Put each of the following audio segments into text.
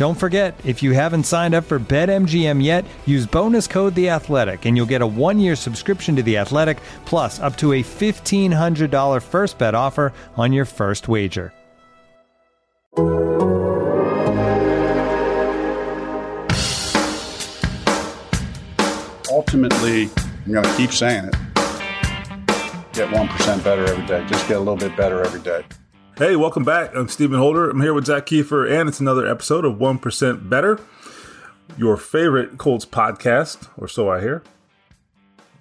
Don't forget, if you haven't signed up for BetMGM yet, use bonus code The Athletic, and you'll get a one-year subscription to The Athletic, plus up to a fifteen hundred dollar first bet offer on your first wager. Ultimately, I'm going to keep saying it. Get 1% better every day. Just get a little bit better every day. Hey, welcome back. I'm Stephen Holder. I'm here with Zak Keefer, and it's another episode of 1% Better, your favorite Colts podcast, or so I hear.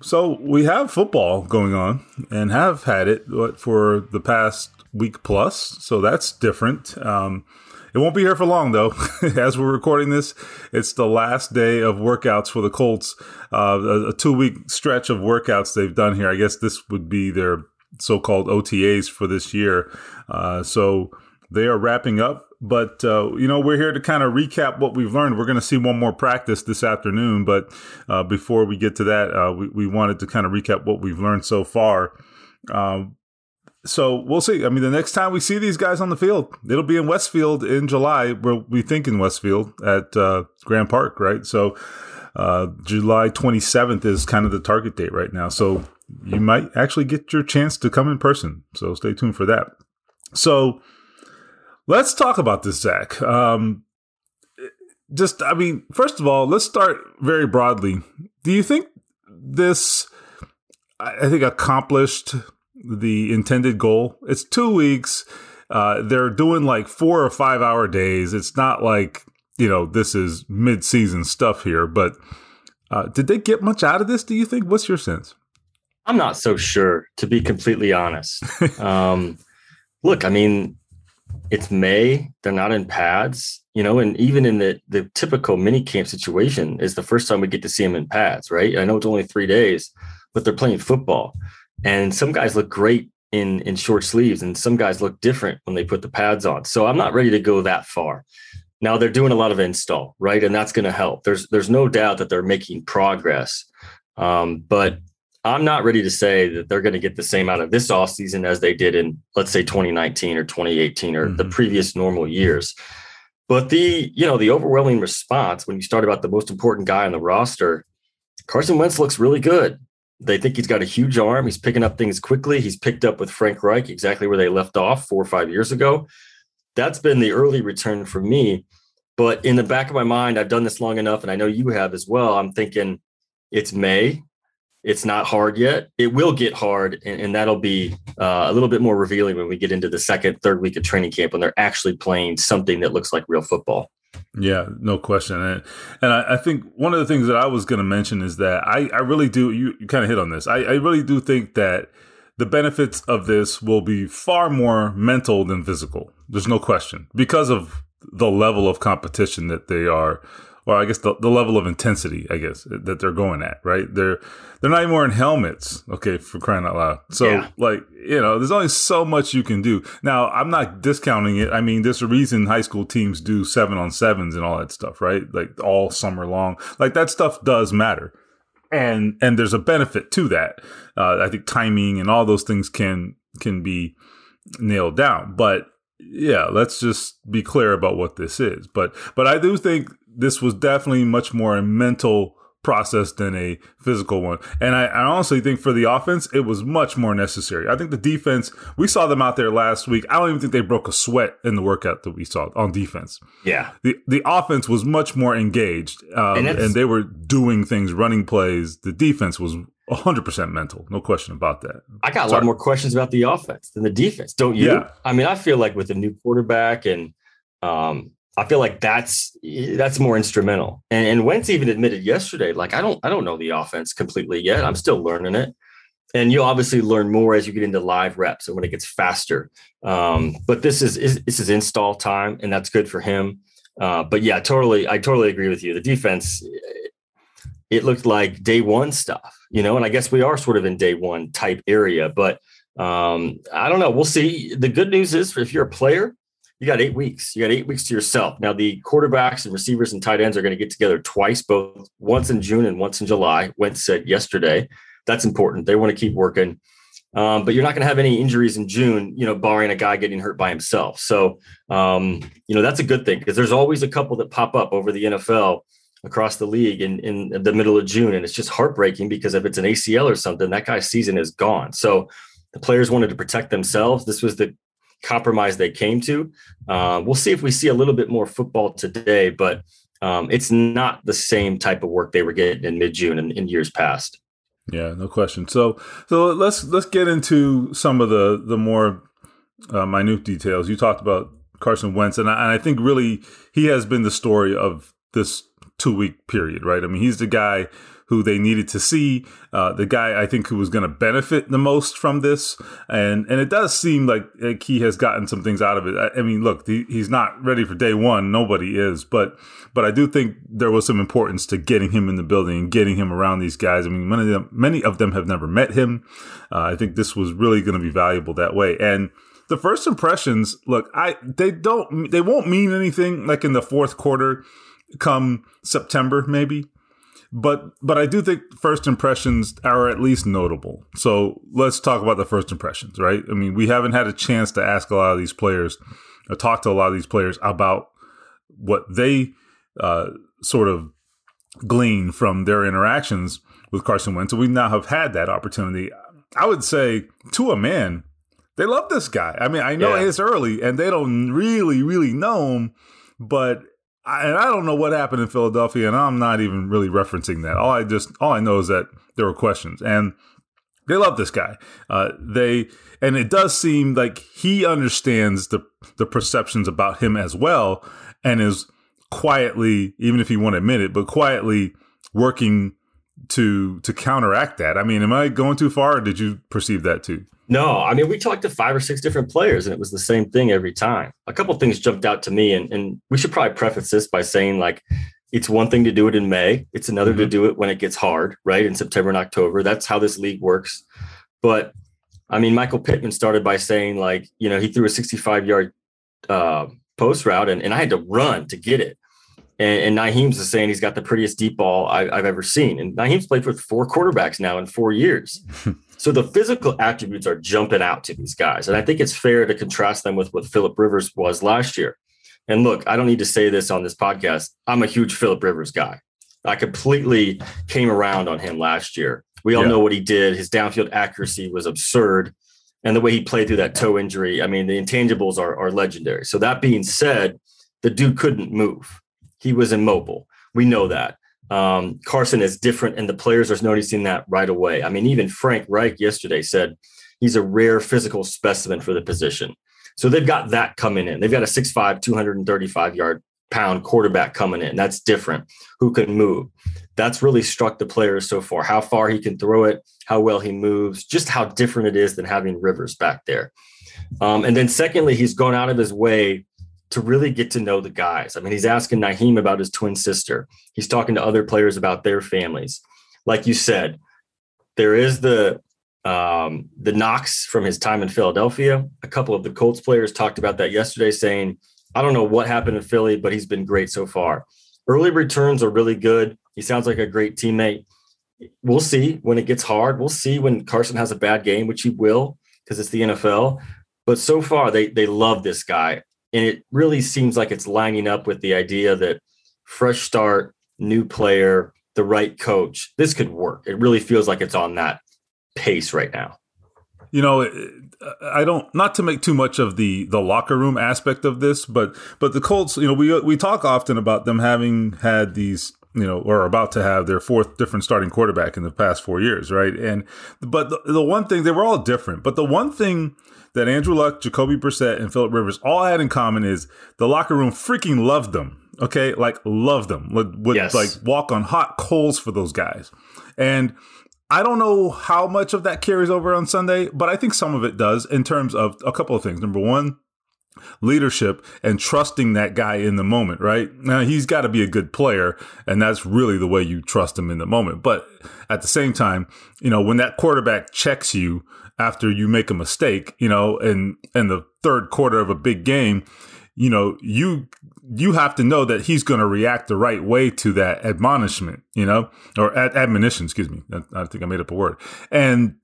So, we have football going on and have had it for the past week plus, so that's different. Um, it won't be here for long, though. As we're recording this, it's the last day of workouts for the Colts. Uh, a, a two week stretch of workouts they've done here. I guess this would be their so called OTAs for this year. Uh, so they are wrapping up. But, uh, you know, we're here to kind of recap what we've learned. We're going to see one more practice this afternoon. But uh, before we get to that, uh, we, we wanted to kind of recap what we've learned so far. Um, so we'll see. I mean, the next time we see these guys on the field, it'll be in Westfield in July. Where we think in Westfield at uh, Grand Park, right? So uh, July 27th is kind of the target date right now. So you might actually get your chance to come in person. So stay tuned for that. So let's talk about this, Zak. Um, just, I mean, first of all, let's start very broadly. Do you think this, I think, accomplished the intended goal? It's two weeks. Uh, they're doing like four or five hour days. It's not like, you know, this is mid season stuff here, but uh, did they get much out of this? Do you think? What's your sense? I'm not so sure, to be completely honest. um, look, I mean, it's May. They're not in pads, you know, and even in the the typical mini camp situation is the first time we get to see them in pads, right? I know it's only three days, but they're playing football, and some guys look great in in short sleeves, and some guys look different when they put the pads on. So I'm not ready to go that far. Now they're doing a lot of install, right, and that's going to help. There's there's no doubt that they're making progress, um, but I'm not ready to say that they're going to get the same out of this offseason as they did in, let's say, 2019 or 2018 or mm-hmm. the previous normal years. But the, you know, the overwhelming response when you start about the most important guy on the roster, Carson Wentz looks really good. They think he's got a huge arm. He's picking up things quickly. He's picked up with Frank Reich exactly where they left off four or five years ago. That's been the early return for me. But in the back of my mind, I've done this long enough, and I know you have as well. I'm thinking it's May it's not hard yet. It will get hard, and, and that'll be uh, a little bit more revealing when we get into the second, third week of training camp when they're actually playing something that looks like real football. Yeah, no question. And, and I, I, think one of the things that I was going to mention is that I, I really do, you, you kind of hit on this. I, I really do think that the benefits of this will be far more mental than physical. There's no question because of the level of competition that they are well, I guess the, the level of intensity, I guess, that they're going at, right? They're they're not even wearing helmets, okay, for crying out loud. So, yeah. like, you know, there's only so much you can do. Now, I'm not discounting it. I mean, there's a reason high school teams do seven on sevens and all that stuff, right? Like all summer long. Like that stuff does matter. And and there's a benefit to that. Uh, I think timing and all those things can can be nailed down. But yeah, let's just be clear about what this is. But but I do think this was definitely much more a mental process than a physical one. And I, I, honestly think for the offense, it was much more necessary. I think the defense, we saw them out there last week. I don't even think they broke a sweat in the workout that we saw on defense. Yeah. The the offense was much more engaged um, and, and, they were doing things, running plays. The defense was 100% mental. No question about that. I got a lot more questions about the offense than the defense, don't you? Yeah. I mean, I feel like with a new quarterback and um, I feel like that's that's more instrumental. And, and Wentz even admitted yesterday, like I don't I don't know the offense completely yet. I'm still learning it. And you'll obviously learn more as you get into live reps and when it gets faster. Um, but this is, is this is install time, and that's good for him. Uh, but yeah, totally, I totally agree with you. The defense, it looked like day one stuff, you know, and I guess we are sort of in day one type area. But um, I don't know. We'll see. The good news is, if you're a player, you got eight weeks. You got eight weeks to yourself. Now, the quarterbacks and receivers and tight ends are going to get together twice, both once in June and once in July. Wentz said yesterday. That's important. They want to keep working. Um, but you're not going to have any injuries in June, you know, barring a guy getting hurt by himself. So, um, you know, that's a good thing because there's always a couple that pop up over the NFL across the league in, in the middle of June. And it's just heartbreaking because if it's an ACL or something, that guy's season is gone. So the players wanted to protect themselves. This was the compromise they came to. Uh, we'll see if we see a little bit more football today, but um, it's not the same type of work they were getting in mid June and in years past. Yeah, no question. So, so let's let's get into some of the the more uh, minute details. You talked about Carson Wentz, and I, and I think really he has been the story of this two week period, right? I mean, he's the guy who they needed to see, uh, the guy I think who was going to benefit the most from this, and and it does seem like, like he has gotten some things out of it. I, I mean, look, he, he's not ready for day one, nobody is, but but I do think there was some importance to getting him in the building and getting him around these guys. I mean, many of them, many of them have never met him. Uh, I think this was really going to be valuable that way, and the first impressions look i they don't they won't mean anything like in the fourth quarter come september maybe but but I do think first impressions are at least notable. So let's talk about the first impressions, right? I mean, we haven't had a chance to ask a lot of these players, or talk to a lot of these players about what they uh, sort of glean from their interactions with Carson Wentz. So we now have had that opportunity. I would say to a man, they love this guy. I mean, I know yeah. it's early and they don't really, really know him, but I, and I don't know what happened in Philadelphia, and I'm not even really referencing that. All I just all I know is that there were questions, and they love this guy. Uh, they and it does seem like he understands the the perceptions about him as well, and is quietly, even if he won't admit it, but quietly working to to counteract that. I mean, am I going too far, or did you perceive that too? No, I mean, we talked to five or six different players and it was the same thing every time. A couple things jumped out to me, and, and we should probably preface this by saying, like, it's one thing to do it in May, it's another mm-hmm. to do it when it gets hard, right? In September and October. That's how this league works. But I mean, Michael Pittman started by saying, like, you know, he threw a 65 yard uh, post route and, and I had to run to get it. And, and Nyheim's is saying he's got the prettiest deep ball I, have ever seen. And Nyheim's played with four quarterbacks now in four years. So the physical attributes are jumping out to these guys. And I think it's fair to contrast them with what Philip Rivers was last year. And look, I don't need to say this on this podcast. I'm a huge Philip Rivers guy. I completely came around on him last year. We all yeah. know what he did. His downfield accuracy was absurd. And the way he played through that toe injury, I mean, the intangibles are, are legendary. So that being said, the dude couldn't move. He was immobile. We know that um, Carson is different, and the players are noticing that right away. I mean, even Frank Reich yesterday said he's a rare physical specimen for the position. So they've got that coming in. They've got a 6'5, 235 yard pound quarterback coming in. That's different. Who can move? That's really struck the players so far. How far he can throw it, how well he moves, just how different it is than having Rivers back there. Um, and then, secondly, he's gone out of his way to really get to know the guys. I mean, he's asking Nyheim about his twin sister. He's talking to other players about their families. Like you said, there is the um, the knocks from his time in Philadelphia. A couple of the Colts players talked about that yesterday, saying, "I don't know what happened in Philly, but he's been great so far. Early returns are really good. He sounds like a great teammate. We'll see when it gets hard. We'll see when Carson has a bad game, which he will, because it's the NFL. But so far, they they love this guy and it really seems like it's lining up with the idea that fresh start, new player, the right coach, this could work. It really feels like it's on that pace right now. You know, I don't not to make too much of the the locker room aspect of this, but but the Colts, you know, we we talk often about them having had these you know, or about to have their fourth different starting quarterback in the past four years, right? And but the, the one thing they were all different, but the one thing that Andrew Luck, Jacoby Brissett, and Philip Rivers all had in common is the locker room freaking loved them. Okay, like loved them. Would, would yes. like walk on hot coals for those guys. And I don't know how much of that carries over on Sunday, but I think some of it does in terms of a couple of things. Number one, leadership and trusting that guy in the moment, right? Now he's got to be a good player, and that's really the way you trust him in the moment. But at the same time, you know, when that quarterback checks you after you make a mistake, you know, in in the third quarter of a big game, you know, you you have to know that he's going to react the right way to that admonishment, you know, or ad- admonition. Excuse me, I think I made up a word, and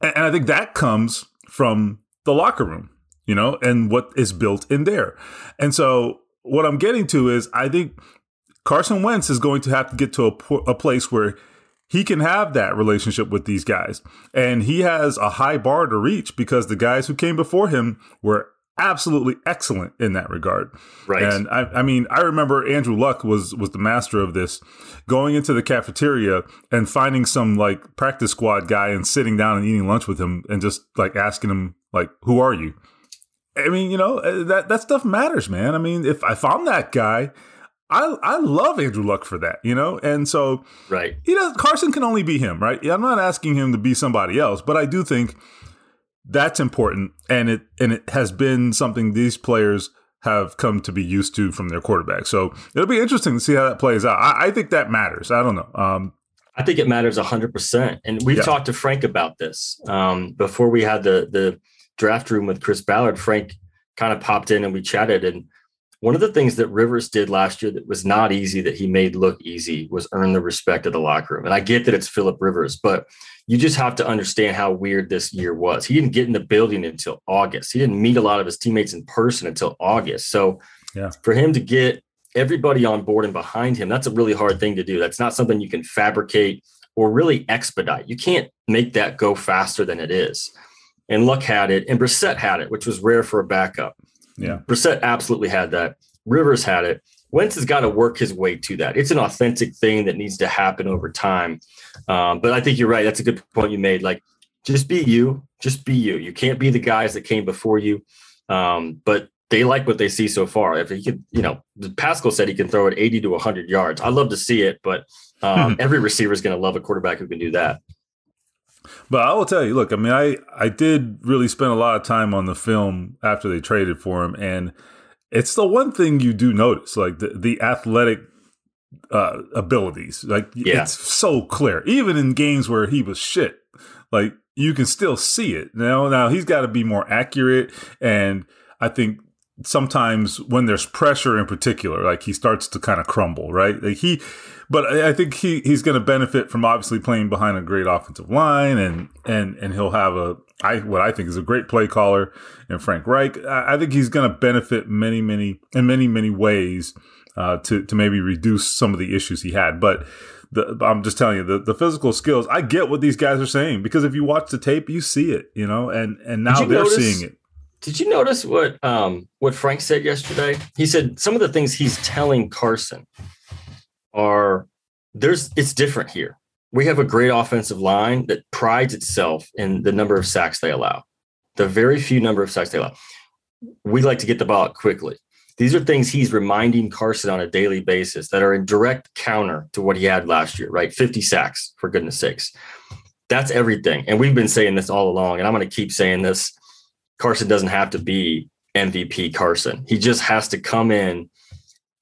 and I think that comes from the locker room, you know, and what is built in there. And so what I'm getting to is I think Carson Wentz is going to have to get to a, a place where he can have that relationship with these guys. And he has a high bar to reach because the guys who came before him were absolutely excellent in that regard. Right. And I, I, mean, I remember Andrew Luck was was the master of this, going into the cafeteria and finding some like practice squad guy and sitting down and eating lunch with him and just like asking him like, "Who are you?" I mean, you know, uh, that that stuff matters, man. I mean, if if I'm that guy, I I love Andrew Luck for that, you know, and so right, you know, Carson can only be him, right? I'm not asking him to be somebody else, but I do think that's important, and it and it has been something these players have come to be used to from their quarterback. So it'll be interesting to see how that plays out. I, I think that matters. I don't know. Um, I think it matters hundred percent, and we've yeah. talked to Frank about this um, before we had the the draft room with Chris Ballard, Frank kind of popped in and we chatted. And one of the things that Rivers did last year that was not easy, that he made look easy, was earn the respect of the locker room. And I get that it's Philip Rivers, but you just have to understand how weird this year was. He didn't get in the building until August. He didn't meet a lot of his teammates in person until August. So yeah. for him to get everybody on board and behind him, that's a really hard thing to do. That's not something you can fabricate or really expedite. You can't make that go faster than it is and Luck had it, and Brissett had it, which was rare for a backup. Yeah, Brissett absolutely had that. Rivers had it. Wentz has got to work his way to that. It's an authentic thing that needs to happen over time. Um, but I think you're right. That's a good point you made. Like, just be you. Just be you. You can't be the guys that came before you. Um, but they like what they see so far. If he could, you know, Pascal said he can throw it 80 to 100 yards. I love to see it, but um, every receiver is going to love a quarterback who can do that. But I will tell you, look, I mean, I I did really spend a lot of time on the film after they traded for him, and it's the one thing you do notice, like the the athletic uh, abilities. Like yeah. it's so clear, even in games where he was shit. Like you can still see it. Now, now he's got to be more accurate, and I think sometimes when there's pressure in particular, like he starts to kind of crumble, right? Like he but I think he he's going to benefit from obviously playing behind a great offensive line, and and and he'll have a I what I think is a great play caller and Frank Reich. I, I think he's going to benefit many many in many many ways uh, to to maybe reduce some of the issues he had, but. The, I'm just telling you the, the physical skills. I get what these guys are saying because if you watch the tape, you see it, you know, and and now they're notice, seeing it. Did you notice what um what Frank said yesterday? He said some of the things he's telling Carson are there's it's different here. We have a great offensive line that prides itself in the number of sacks they allow. The very few number of sacks they allow. We like to get the ball out quickly. These are things he's reminding Carson on a daily basis that are in direct counter to what he had last year, right? 50 sacks, for goodness sakes. That's everything. And we've been saying this all along, and I'm going to keep saying this. Carson doesn't have to be MVP Carson. He just has to come in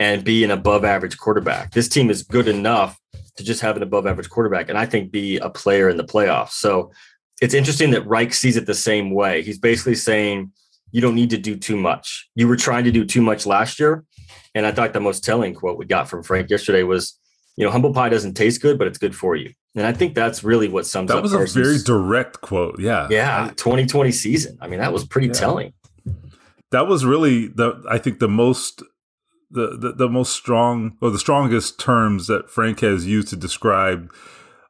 and be an above average quarterback. This team is good enough to just have an above average quarterback and I think be a player in the playoffs. So it's interesting that Reich sees it the same way. He's basically saying you don't need to do too much. You were trying to do too much last year. And I thought the most telling quote we got from Frank yesterday was, you know, humble pie doesn't taste good, but it's good for you. And I think that's really what sums that up. That was a very direct quote. Yeah. Yeah. 2020 season. I mean, that was pretty yeah. telling. That was really the, I think the most the, the, the most strong or the strongest terms that Frank has used to describe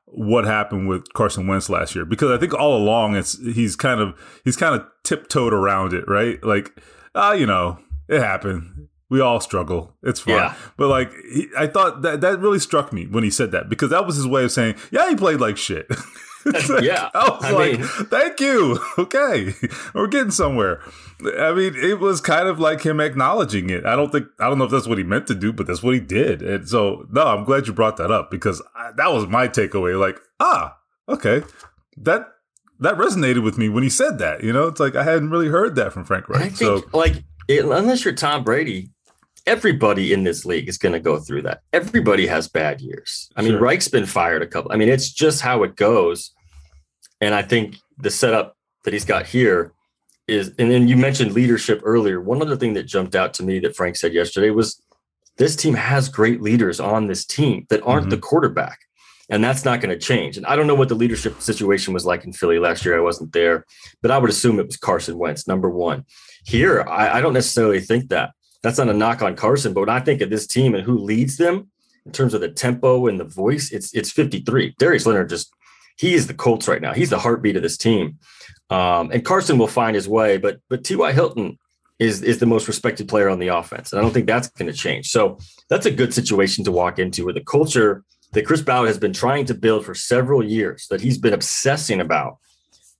what happened with Carson Wentz last year because I think all along it's he's kind of he's kind of tiptoed around it, right? Like, ah, uh, you know, it happened. We all struggle. It's fine. Yeah. But like, he, I thought that that really struck me when he said that because that was his way of saying, yeah, he played like shit. like, yeah. I was I like, mean, thank you. Okay. We're getting somewhere. I mean, it was kind of like him acknowledging it. I don't think, I don't know if that's what he meant to do, but that's what he did. And so, no, I'm glad you brought that up because I, that was my takeaway. Like, ah, okay. That, that resonated with me when he said that. You know, it's like I hadn't really heard that from Frank Reich. I think, so, like, it, unless you're Tom Brady, everybody in this league is going to go through that. Everybody has bad years. I mean, sure. Reich's been fired a couple. I mean, it's just how it goes. And I think the setup that he's got here is, and then you mentioned leadership earlier. One other thing that jumped out to me that Frank said yesterday was this team has great leaders on this team that aren't mm-hmm. the quarterback. And that's not going to change. And I don't know what the leadership situation was like in Philly last year. I wasn't there, but I would assume it was Carson Wentz, number one. Here, I, I don't necessarily think that that's not a knock on Carson, but when I think of this team and who leads them in terms of the tempo and the voice, it's it's 53. Darius Leonard just he is the Colts right now. He's the heartbeat of this team. Um, and Carson will find his way, but but T.Y. Hilton is is the most respected player on the offense. And I don't think that's going to change. So that's a good situation to walk into where the culture that Chris Ballard has been trying to build for several years, that he's been obsessing about,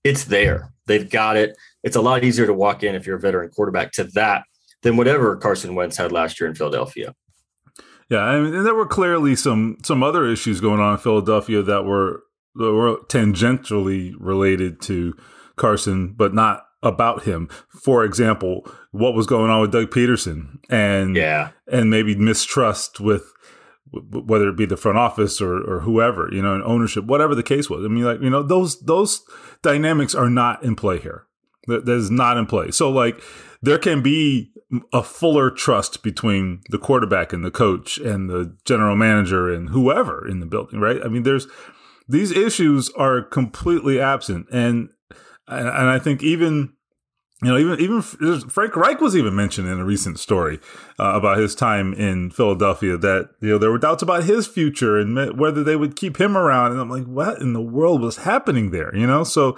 it's there. They've got it. It's a lot easier to walk in if you're a veteran quarterback to that than whatever Carson Wentz had last year in Philadelphia. Yeah, I mean, there were clearly some some other issues going on in Philadelphia that were that were tangentially related to Carson, but not about him. For example, what was going on with Doug Pederson and yeah, and maybe mistrust with whether it be the front office or, or whoever, you know, and ownership, whatever the case was. I mean, like, you know, those those dynamics are not in play here. That, that is not in play. So like there can be a fuller trust between the quarterback and the coach and the general manager and whoever in the building, right? I mean, there's these issues are completely absent, and and I think even you know even even Frank Reich was even mentioned in a recent story uh, about his time in Philadelphia that you know there were doubts about his future and whether they would keep him around, and I'm like, what in the world was happening there? You know, so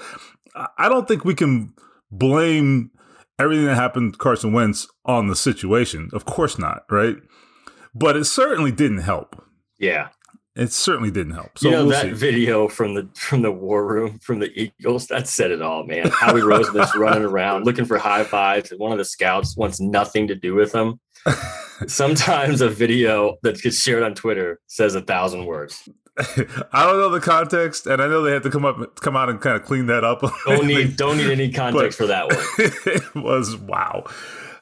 I don't think we can blame everything that happened to Carson Wentz on the situation. Of course not, right? But it certainly didn't help. Yeah. It certainly didn't help. So you know we'll that see. video from the from the war room from the Eagles that said it all, man. Howie Roseman's running around looking for high fives, and one of the scouts wants nothing to do with him. Sometimes a video that gets shared on Twitter says a thousand words. I don't know the context, and I know they had to come up, come out and kind of clean that up. Don't need, don't need any context for that one. it was wow.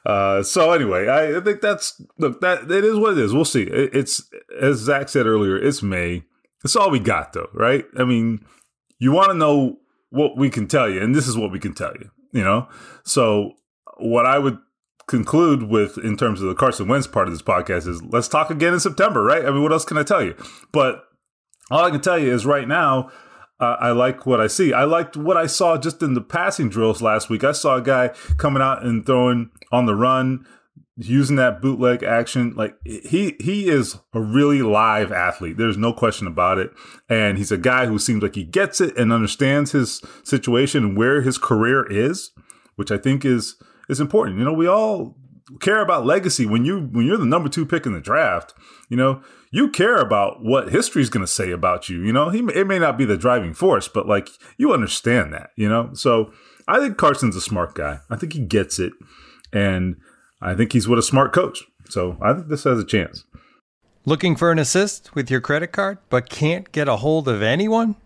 Uh, so anyway, I, I, think that's look that it is what it is. We'll see. It, it's as Zak said earlier. It's May. That's all we got, though, right? I mean, you want to know what we can tell you, and this is what we can tell you. You know, so what I would conclude with in terms of the Carson Wentz part of this podcast is let's talk again in September, right? I mean, what else can I tell you? But all I can tell you is right now, uh, I like what I see. I liked what I saw just in the passing drills last week. I saw a guy coming out and throwing on the run, using that bootleg action. Like he he is a really live athlete. There's no question about it. And he's a guy who seems like he gets it and understands his situation and where his career is, which I think is is important. You know, we all care about legacy when you when you're the number two pick in the draft. You know, you care about what history is going to say about you. You know, he it may not be the driving force, but like you understand that. You know, so I think Carson's a smart guy. I think he gets it, and I think he's with a smart coach. So I think this has a chance. Looking for an assist with your credit card, but can't get a hold of anyone?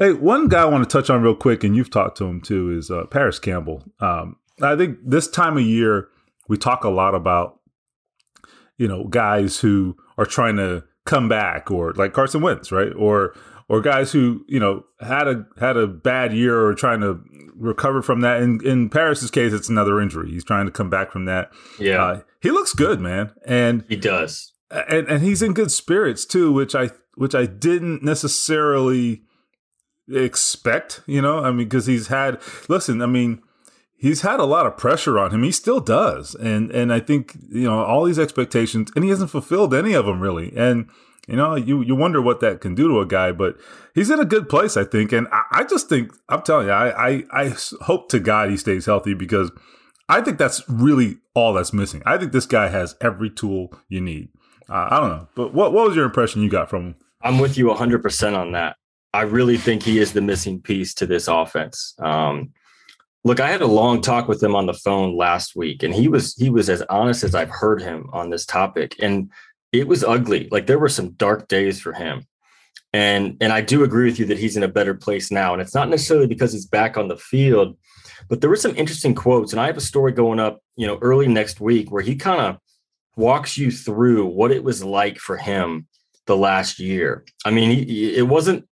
Hey, one guy I want to touch on real quick, and you've talked to him too, is uh, Parris Campbell. Um, I think this time of year we talk a lot about, you know, guys who are trying to come back, or like Carson Wentz, right, or or guys who you know had a had a bad year or trying to recover from that. In in Parris's case, it's another injury. He's trying to come back from that. Yeah, uh, he looks good, man, and he does, and and he's in good spirits too, which I which I didn't necessarily expect, you know, I mean, because he's had, listen, I mean, he's had a lot of pressure on him. He still does. And, and I think, you know, all these expectations, and he hasn't fulfilled any of them really. And, you know, you, you wonder what that can do to a guy, but he's in a good place, I think. And I, I just think, I'm telling you, I, I, I hope to God he stays healthy because I think that's really all that's missing. I think this guy has every tool you need. Uh, I don't know, but what, what was your impression you got from him? I'm with you 100% on that. I really think he is the missing piece to this offense. Um, look, I had a long talk with him on the phone last week, and he was he was as honest as I've heard him on this topic, and it was ugly. Like there were some dark days for him, and and I do agree with you that he's in a better place now, and it's not necessarily because he's back on the field, but there were some interesting quotes, and I have a story going up, you know, early next week where he kind of walks you through what it was like for him the last year. I mean, he, it wasn't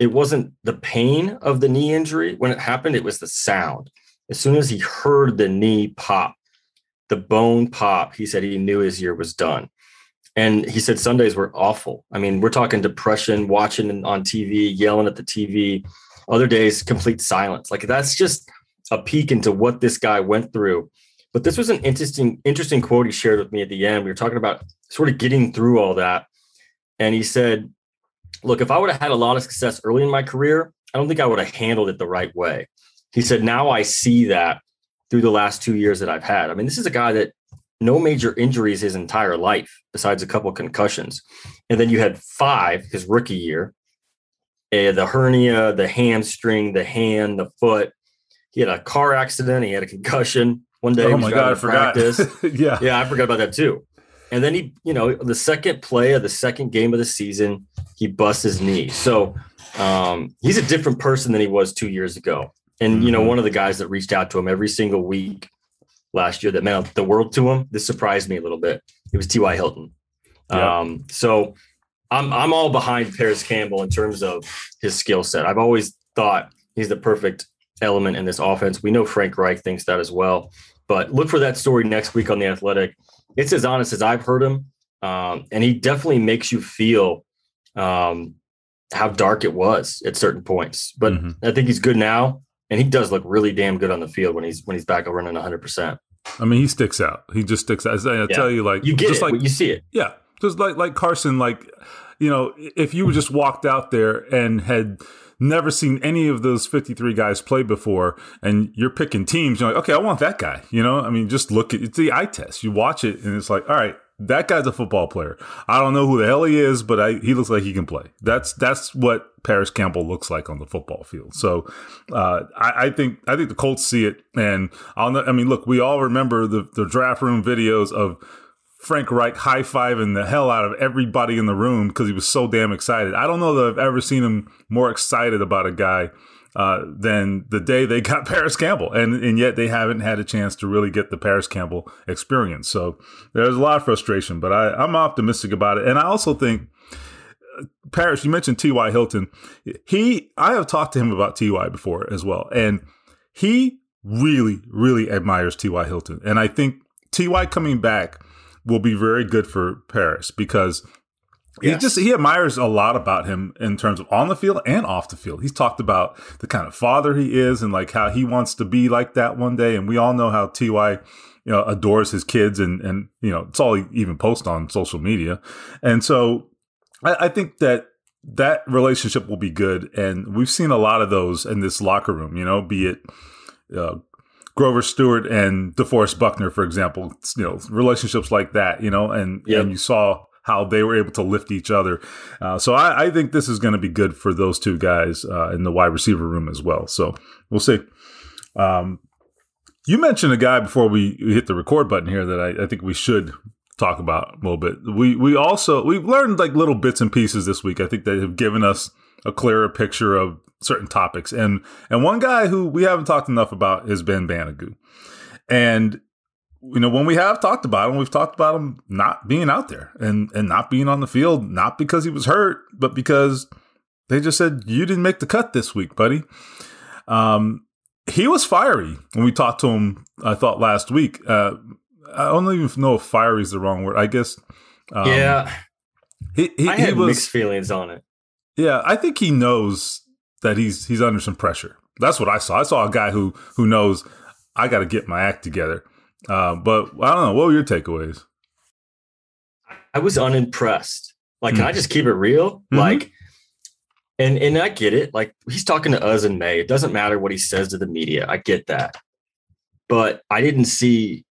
it wasn't the pain of the knee injury when it happened, it was the sound. As soon as he heard the knee pop, the bone pop, he said he knew his year was done. And he said Sundays were awful. I mean, we're talking depression, watching on TV, yelling at the TV. Other days, complete silence. Like that's just a peek into what this guy went through. But this was an interesting, interesting quote he shared with me at the end. We were talking about sort of getting through all that. And he said, look, if I would have had a lot of success early in my career, I don't think I would have handled it the right way. He said, now I see that through the last two years that I've had. I mean, this is a guy that no major injuries his entire life, besides a couple concussions. And then you had five his rookie year uh, the hernia, the hamstring, the hand, the foot. He had a car accident. He had a concussion one day. Oh my God, I forgot. This. Yeah. Yeah, I forgot about that too. And then he, you know, the second play of the second game of the season, he busts his knee. So um, he's a different person than he was two years ago. And, you know, mm-hmm. one of the guys that reached out to him every single week last year that meant the world to him, this surprised me a little bit. It was T.Y. Hilton. Um, so I'm, I'm all behind Parris Campbell in terms of his skill set. I've always thought he's the perfect element in this offense. We know Frank Reich thinks that as well. But look for that story next week on The Athletic it's as honest as I've heard him. Um, and he definitely makes you feel um, how dark it was at certain points. But mm-hmm. I think he's good now, and he does look really damn good on the field when he's when he's back running 100. percent I mean, he sticks out. He just sticks out. I, I yeah. tell you, like you get just it, like you see it. Yeah, just like like Carson. Like you know, if you just walked out there and had never seen any of those 53 guys play before and you're picking teams you're like okay i want that guy you know? I mean just look at it's the eye test. You watch it and it's like all right that guy's a football player. I don't know who the hell he is but I, he looks like he can play. That's that's what parris campbell looks like on the football field. So uh, I, I, think i think the colts see it and i'll i mean look we all remember the, the draft room videos of Frank Reich high fiving the hell out of everybody in the room because he was so damn excited. I don't know that I've ever seen him more excited about a guy uh, than the day they got Parris Campbell, and and yet they haven't had a chance to really get the Parris Campbell experience. So there's a lot of frustration, but I, I'm optimistic about it, and I also think. Parris, you mentioned T.Y. Hilton. He, I have talked to him about T.Y. before as well, and he really, really admires T.Y. Hilton. And I think T.Y. coming back will be very good for Parris because he just he admires a lot about him in terms of on the field and off the field. He's talked about the kind of father he is and like how he wants to be like that one day. And we all know how Ty, you know, adores his kids and and you know it's all he even posts on social media. And so I, I think that that relationship will be good. And we've seen a lot of those in this locker room, you know, be it uh, Grover Stewart and DeForest Buckner, for example, you know, relationships like that, you know, and, Yep. and you saw how they were able to lift each other. Uh, so I, I think this is going to be good for those two guys uh, in the wide receiver room as well. So we'll see. Um, you mentioned a guy before we hit the record button here that I, I think we should talk about a little bit. We we also we've learned like little bits and pieces this week. I think that have given us a clearer picture of certain topics. And and one guy who we haven't talked enough about is Ben Banogu. And you know, when we have talked about him, we've talked about him not being out there and and not being on the field, not because he was hurt, but because they just said you didn't make the cut this week, buddy. Um, he was fiery when we talked to him. I thought last week. Uh, I don't even know if "fiery" is the wrong word. I guess. Um, yeah, he he, I he had was. mixed feelings on it. Yeah, I think he knows that he's he's under some pressure. That's what I saw. I saw a guy who who knows I got to get my act together. Uh, but I don't know. What were your takeaways? I was unimpressed. Like, can Mm. I just keep it real? Mhm. Like, and and I get it. Like, he's talking to us in May. It doesn't matter what he says to the media. I get that, but I didn't see,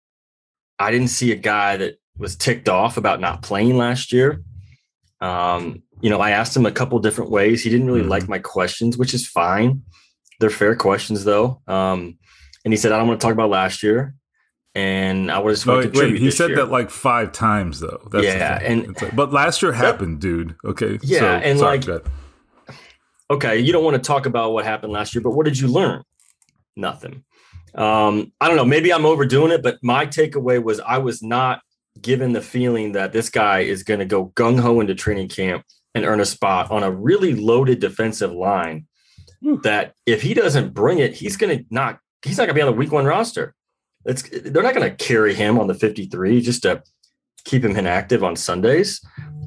I didn't see a guy that was ticked off about not playing last year. Um, you know, I asked him a couple different ways. He didn't really Mhm. like my questions, which is fine. They're fair questions though. Um, and he said, I don't want to talk about last year. And I was want to wait, he said year. that like five times though. That's Yeah, and- like- but last year happened, dude. Okay, Yeah, so, and, sorry, like, okay, you don't want to talk about what happened last year, but what did you learn? Nothing. Um, I don't know. Maybe I'm overdoing it, but my takeaway was I was not given the feeling that this guy is going to go gung ho into training camp and earn a spot on a really loaded defensive line. That if he doesn't bring it, he's going to not. He's not going to be on the week one roster. It's they're not going to carry him on the 53 just to keep him inactive on Sundays.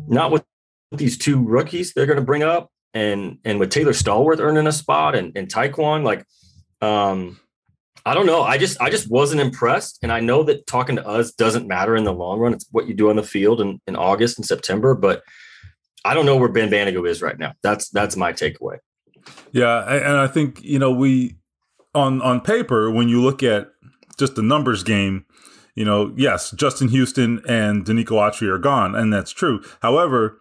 Not with these two rookies they're going to bring up, and and with Taylor Stallworth earning a spot and and Tyquan, like, um, I don't know. I just I just wasn't impressed, and I know that talking to us doesn't matter in the long run. It's what you do on the field in, in August and September, but I don't know where Ben Banogu is right now. That's that's my takeaway. Yeah, and I think you know we on on paper when you look at just the numbers game, you know, yes, Justin Houston and Denico Autry are gone, and that's true. However,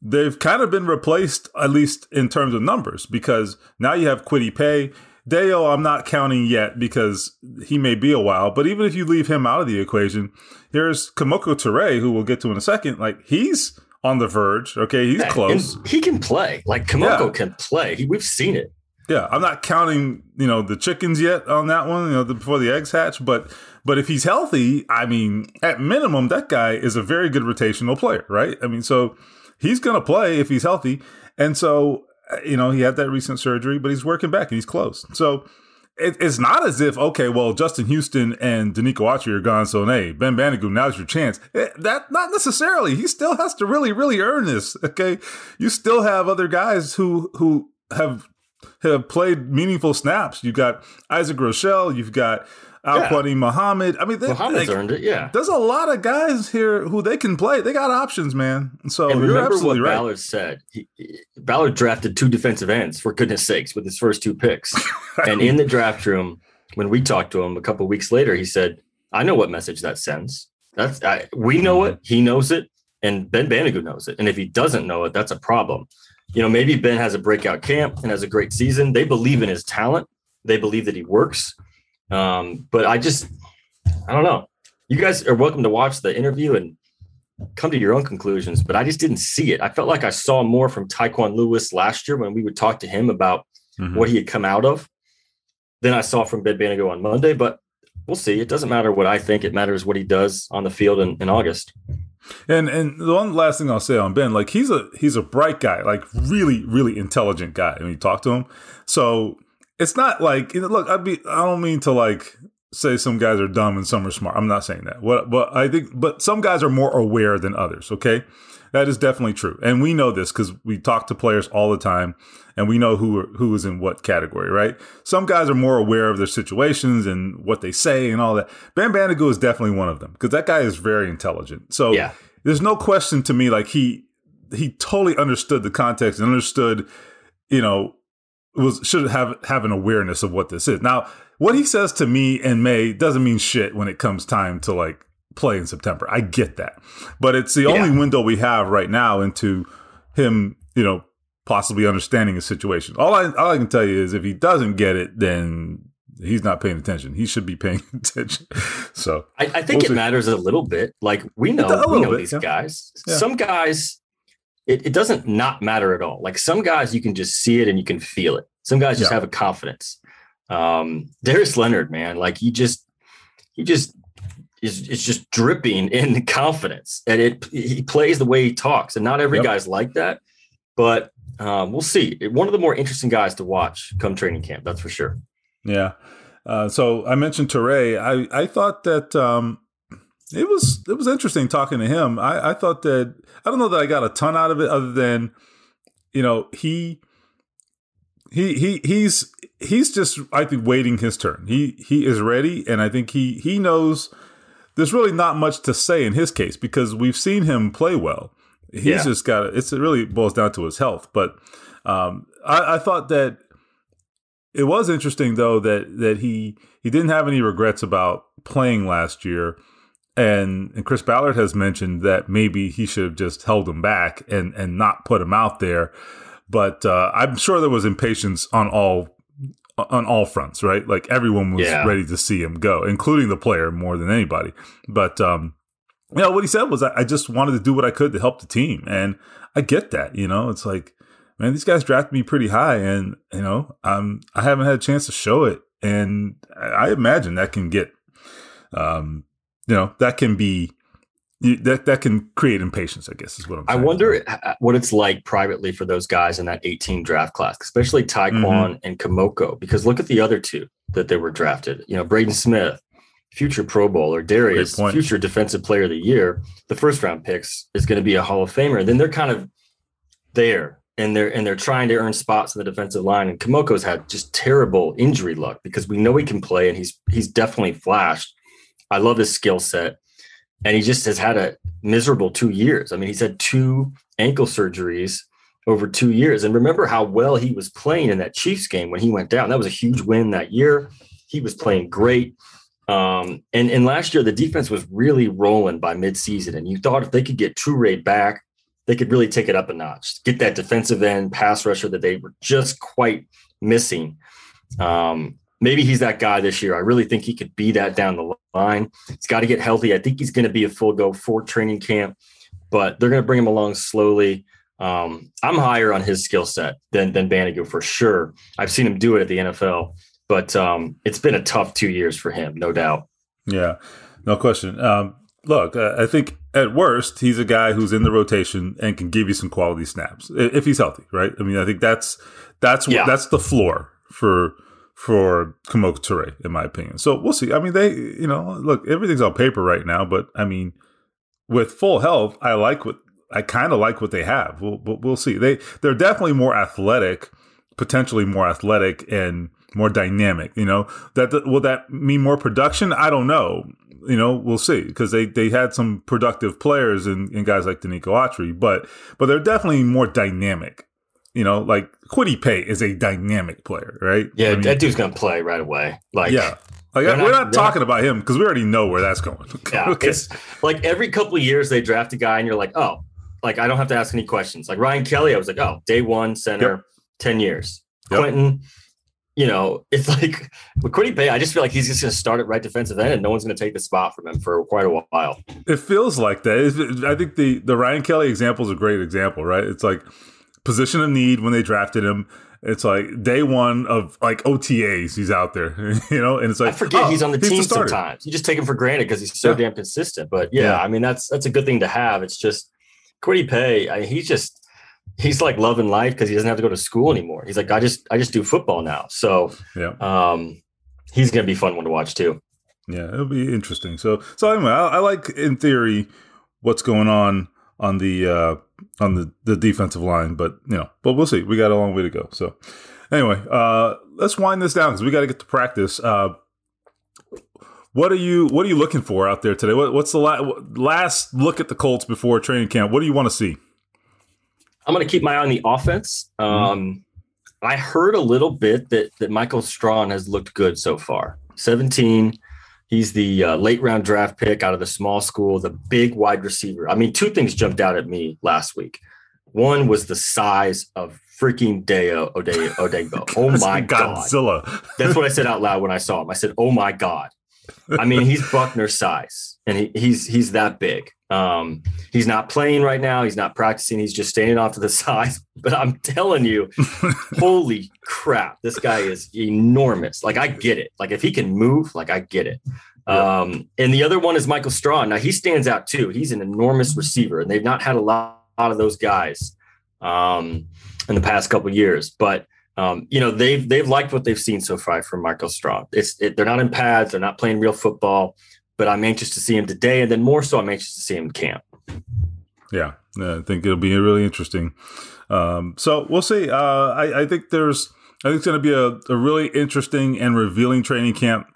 they've kind of been replaced at least in terms of numbers because now you have Kwity Paye. Dayo, I'm not counting yet because he may be a while, but even if you leave him out of the equation, here's Kemoko Turay, who we'll get to in a second. Like he's on the verge. Okay, he's Yeah, close. He can play. Like Kemoko Yeah. can play. He, we've seen it. Yeah, I'm not counting, you know, the chickens yet on that one, you know, the, before the eggs hatch. But but if he's healthy, I mean, at minimum, that guy is a very good rotational player, right? I mean, so he's going to play if he's healthy, and so uh, you know, he had that recent surgery, but he's working back and he's close. So it, it's not as if okay, well, Justin Houston and Denico Autry are gone, so hey, Ben Banogu, now's your chance. Eh, that not necessarily. He still has to really, really earn this. Okay, you still have other guys who who have have played meaningful snaps. You've got Isaac Rochell. You've got Al Yeah. Muhammad. I mean, they, Muhammad's like, earned it. Yeah. there's a lot of guys here who they can play. They got options, man. So and you're remember what right. Ballard said. He, he- Ballard drafted two defensive ends for goodness sakes with his first two picks. and in the draft room, when we talked to him a couple weeks later, he said, "I know what message that sends. That's I, we know mm-hmm. it. He knows it, and Ben Banogu knows it. And if he doesn't know it, that's a problem. You know, maybe Ben has a breakout camp and has a great season. They believe in his talent. They believe that he works. Um, but I just, I don't know. You guys are welcome to watch the interview and come to your own conclusions, but I just didn't see it. I felt like I saw more from Tyquan Lewis last year when we would talk to him about Mhm. what he had come out of than I saw from Ben Banogu on Monday. But we'll see. It doesn't matter what I think. It matters what he does on the field in, in August. And and the one last thing I'll say on Ben, like he's a he's a bright guy, like really really intelligent guy. When you talk to him, so it's not like look. I be I don't mean to like say some guys are dumb and some are smart. I'm not saying that. What but I think but some guys are more aware than others. Okay, that is definitely true, and we know this because we talk to players all the time, and we know who who is in what category. Right? Some guys are more aware of their situations and what they say and all that. Ben Banogu is definitely one of them because that guy is very intelligent. So Yeah. there's no question to me like he he totally understood the context and understood, you know, was should have have an awareness of what this is. Now, what he says to me in May doesn't mean shit when it comes time to like play in September. I get that, but it's the yeah. only window we have right now into him, you know, possibly understanding his situation. All I all I can tell you is if he doesn't get it, then he's not paying attention. He should be paying attention. So I, I think we'll it matters a little bit. Like we know, we know bit, these yeah. guys. Yeah. Some guys, it, it, doesn't not matter at all. Like some guys, you can just see it and you can feel it. Some guys just yeah. have a confidence. Um, Darius Leonard, man, like he just, he just is is just dripping in confidence, and it he plays the way he talks. And not every yep. guy's like that, but um, we'll see. One of the more interesting guys to watch come training camp. That's for sure. Yeah. Uh, so I mentioned Turay. I, I thought that um, it was it was interesting talking to him. I, I thought that I don't know that I got a ton out of it other than you know he he he he's he's just I think waiting his turn. He he is ready, and I think he he knows. There's really not much to say in his case because we've seen him play well. He's yeah. just got it's it really boils down to his health. But um, I, I thought that it was interesting though that that he he didn't have any regrets about playing last year. And, and Chris Ballard has mentioned that maybe he should have just held him back and, and not put him out there. But uh, I'm sure there was impatience on all on all fronts, right? Like everyone was yeah. ready to see him go, including the player more than anybody. But um, you know what he said was, I, I just wanted to do what I could to help the team, and I get that. You know, it's like man, these guys drafted me pretty high, and you know, um, I haven't had a chance to show it, and I imagine that can get, um, you know, that can be that that can create impatience. I guess is what I'm. Saying. I wonder what it's like privately for those guys in that 18 draft class, especially Tyquan mm-hmm. and Kemoko, because look at the other two that they were drafted. You know, Braden Smith, future Pro Bowler, Darius, future Defensive Player of the Year. The first round picks is going to be a Hall of Famer. Then they're kind of there and they're and they're trying to earn spots in the defensive line. And Kemoko's had just terrible injury luck because we know he can play and he's he's definitely flashed. I love his skill set. And he just has had a miserable two years. I mean, he's had two ankle surgeries over two years. And remember how well he was playing in that Chiefs game when he went down. That was a huge win that year. He was playing great. Um, and, and last year, the defense was really rolling by midseason. And you thought if they could get Turay back, they could really take it up a notch, get that defensive end pass rusher that they were just quite missing. Um, maybe he's that guy this year. I really think he could be that down the line. He's got to get healthy. I think he's going to be a full go for training camp, but they're going to bring him along slowly. Um, I'm higher on his skill set than than Banogu for sure. I've seen him do it at the NFL, but um, it's been a tough two years for him, no doubt. Yeah, no question. Um, look, I think at worst, he's a guy who's in the rotation and can give you some quality snaps if he's healthy, right? I mean, I think that's that's yeah. that's the floor for for Kemoko in my opinion. So we'll see. I mean, they, you know, look, everything's on paper right now, but I mean, with full health, I like what I kind of like what they have. We'll, we'll see. They they're definitely more athletic, potentially more athletic and more dynamic. You know that will that mean more production? I don't know you know, we'll see because they they had some productive players in, in guys like Denico Autry, but but they're definitely more dynamic. You know, like Kwity Paye is a dynamic player, right? Yeah, I mean, that dude's gonna play right away. Like, yeah, like we're not, not talking about him because we already know where that's going. yeah, okay. it's like every couple of years they draft a guy and you're like, oh, like I don't have to ask any questions. Like Ryan Kelly, I was like, oh, day one center, yep. ten years. Yep. Quenton, you know, it's like with Kwity Paye, I just feel like he's just going to start at right defensive end, and no one's going to take the spot from him for quite a while. It feels like that. I think the the Ryan Kelly example is a great example, right? It's like position of need when they drafted him. It's like day one of like OTAs, he's out there, you know, and it's like I forget oh, he's on the he's team the sometimes. You just take him for granted because he's so yeah. damn consistent. But yeah, yeah, I mean that's that's a good thing to have. It's just Kwity Paye, I, he's just he's like loving life because he doesn't have to go to school anymore. He's like, I just I just do football now. So yeah, um, he's gonna be fun one to watch too. Yeah, it'll be interesting. So so anyway, I, I like in theory what's going on on the uh, on the the defensive line, but you know, but we'll see. We got a long way to go. So anyway, uh, let's wind this down because we got to get to practice. Uh, what are you What are you looking for out there today? What, what's the la- last look at the Colts before training camp? What do you want to see? I'm going to keep my eye on the offense. Mm-hmm. Um, I heard a little bit that that Michael Strachan has looked good so far. 17. He's the uh, late round draft pick out of the small school, the big wide receiver. I mean, two things jumped out at me last week. One was the size of freaking Dayo Ode- Odeyingbo. Oh my god, Godzilla. that's what I said out loud when I saw him. I said, "Oh my god." I mean, he's Buckner size, and he, he's he's that big. Um, he's not playing right now. He's not practicing. He's just standing off to the side. But I'm telling you, holy crap, this guy is enormous. Like I get it. Like if he can move, like I get it. Um, and the other one is Michael Strachan. Now he stands out too. He's an enormous receiver, and they've not had a lot, lot of those guys um, in the past couple years. But um, you know they've they've liked what they've seen so far from Michael Strachan. It's it, they're not in pads. They're not playing real football. But I'm anxious to see him today, and then more so, I'm anxious to see him camp. Yeah, yeah, I think it'll be really interesting. Um, so we'll see. Uh, I, I think there's, I think it's going to be a, a really interesting and revealing training camp,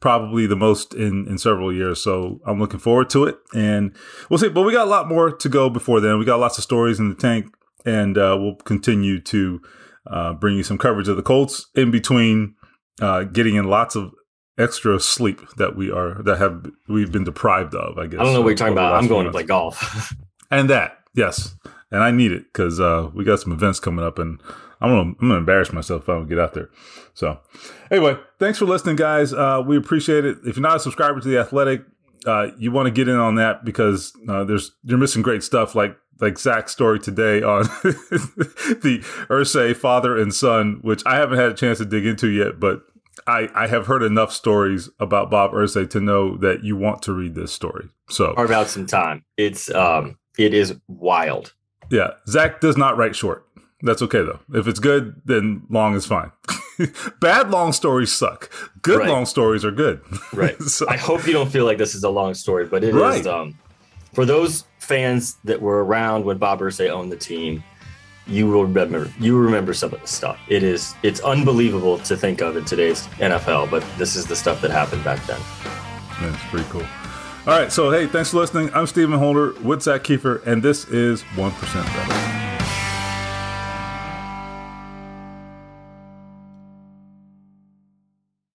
probably the most in, in several years. So I'm looking forward to it, and we'll see. But we got a lot more to go before then. We got lots of stories in the tank, and uh, we'll continue to uh, bring you some coverage of the Colts in between uh, getting in lots of extra sleep that we are that have we've been deprived of. I guess I don't know what you're talking about. I'm going to play golf. And that, yes, and I need it because uh, we got some events coming up, and I'm gonna I'm gonna embarrass myself if I don't get out there. So, anyway, thanks for listening, guys. Uh, we appreciate it. If you're not a subscriber to the Athletic, uh, you want to get in on that because uh, there's you're missing great stuff like like Zak's story today on the Irsay father and son, which I haven't had a chance to dig into yet, but. I, I have heard enough stories about Bob Irsay to know that you want to read this story. So Carve out some time. It's um, it is wild. Yeah, Zak does not write short. That's okay though. If it's good, then long is fine. Bad long stories suck. Good Right. long stories are good. Right. So- I hope you don't feel like this is a long story, but it is. Right. Um, for those fans that were around when Bob Irsay owned the team, you will remember. You remember some of the stuff. It is. It's unbelievable to think of in today's NFL, but this is the stuff that happened back then. That's pretty cool. All right, so hey, thanks for listening. I'm Stephen Holder with Zak Keefer, and this is 1% Better.